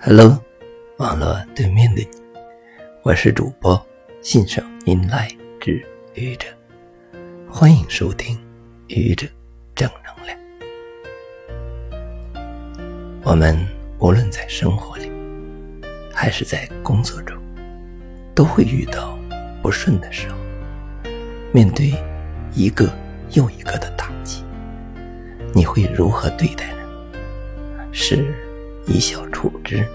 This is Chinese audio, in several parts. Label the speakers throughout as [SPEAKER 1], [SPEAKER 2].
[SPEAKER 1] Hello，网络对面的你，我是主播信手拈来之愚者，欢迎收听愚者正能量。我们无论在生活里，还是在工作中，都会遇到不顺的时候。面对一个又一个的打击，你会如何对待呢？是？一笑处之，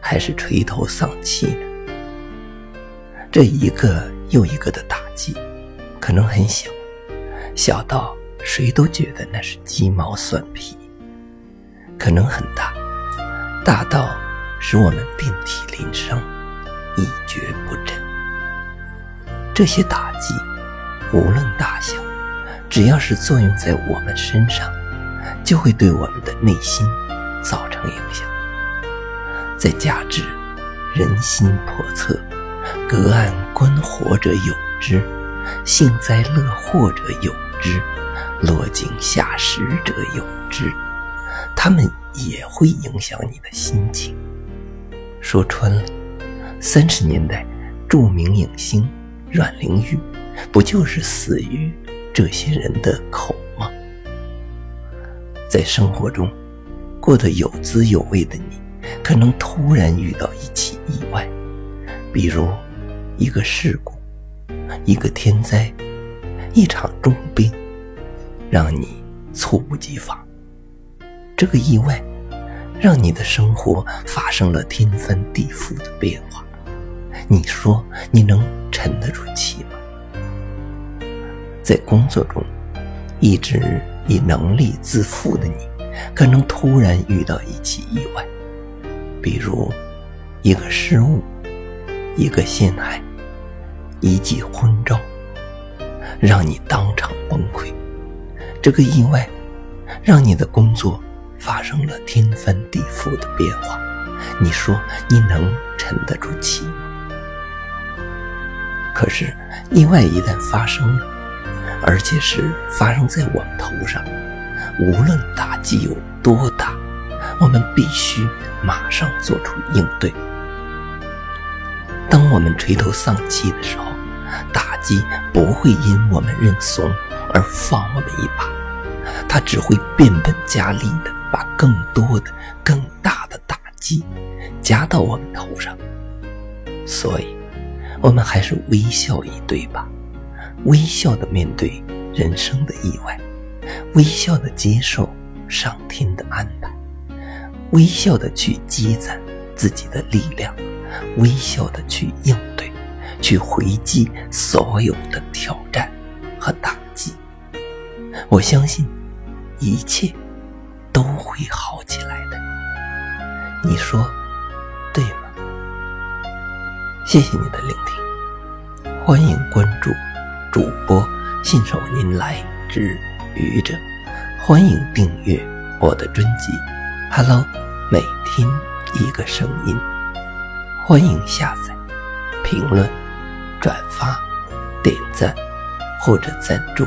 [SPEAKER 1] 还是垂头丧气呢？这一个又一个的打击，可能很小，小到谁都觉得那是鸡毛蒜皮；可能很大，大到使我们遍体鳞伤，一蹶不振。这些打击，无论大小，只要是作用在我们身上，就会对我们的内心造成影响。再加之人心叵测，隔岸观火者有之，幸灾乐祸者有之，落井下石者有之，他们也会影响你的心情。说穿了，三十年代著名影星阮玲玉，不就是死于这些人的口吗？在生活中过得有滋有味的你。可能突然遇到一起意外，比如一个事故、一个天灾、一场重病，让你猝不及防。这个意外让你的生活发生了天翻地覆的变化，你说你能沉得住气吗？在工作中一直以能力自负的你，可能突然遇到一起意外。比如，一个失误，一个陷害，一记昏招，让你当场崩溃。这个意外，让你的工作发生了天翻地覆的变化。你说你能沉得住气吗？可是，意外一旦发生了，而且是发生在我们头上，无论打击有多大。我们必须马上做出应对。当我们垂头丧气的时候，打击不会因我们认怂而放我们一把，它只会变本加厉的把更多的、更大的打击加到我们头上。所以，我们还是微笑以对吧？微笑的面对人生的意外，微笑的接受上天的安排。微笑的去积攒自己的力量，微笑的去应对，去回击所有的挑战和打击。我相信一切都会好起来的。你说对吗？谢谢你的聆听，欢迎关注主播信手拈来之愚者，欢迎订阅我的专辑。Hello。每天一个声音，欢迎下载、评论、转发、点赞或者赞助。